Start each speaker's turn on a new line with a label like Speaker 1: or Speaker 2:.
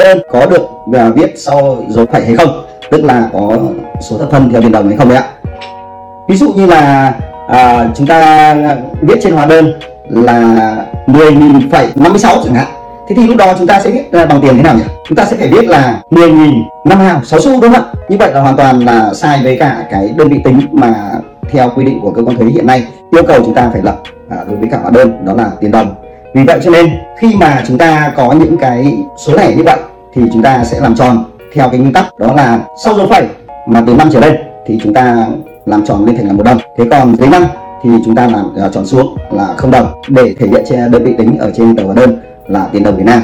Speaker 1: đơn có được uh, viết sau dấu phẩy hay không tức là có số thập phân theo tiền đồng hay không đấy ạ. Ví dụ như là à, chúng ta viết trên hóa đơn là 10 nghìn phẩy 56 chẳng hạn. Thế thì lúc đó chúng ta sẽ viết à, bằng tiền thế nào nhỉ? Chúng ta sẽ phải viết là 10.000 năm hào 6 xu đúng không ạ? Như vậy là hoàn toàn là sai với cả cái đơn vị tính mà theo quy định của cơ quan thuế hiện nay yêu cầu chúng ta phải lập à, đối với cả hóa đơn đó là tiền đồng. Vì vậy cho nên khi mà chúng ta có những cái số lẻ như vậy thì chúng ta sẽ làm tròn theo cái nguyên tắc, đó là sau dấu phẩy mà từ năm trở lên thì chúng ta làm tròn lên thành là một đồng. Thế còn dưới năm thì chúng ta làm à, tròn xuống là không đồng, để thể hiện đơn vị tính ở trên tờ hóa đơn là tiền đồng Việt Nam.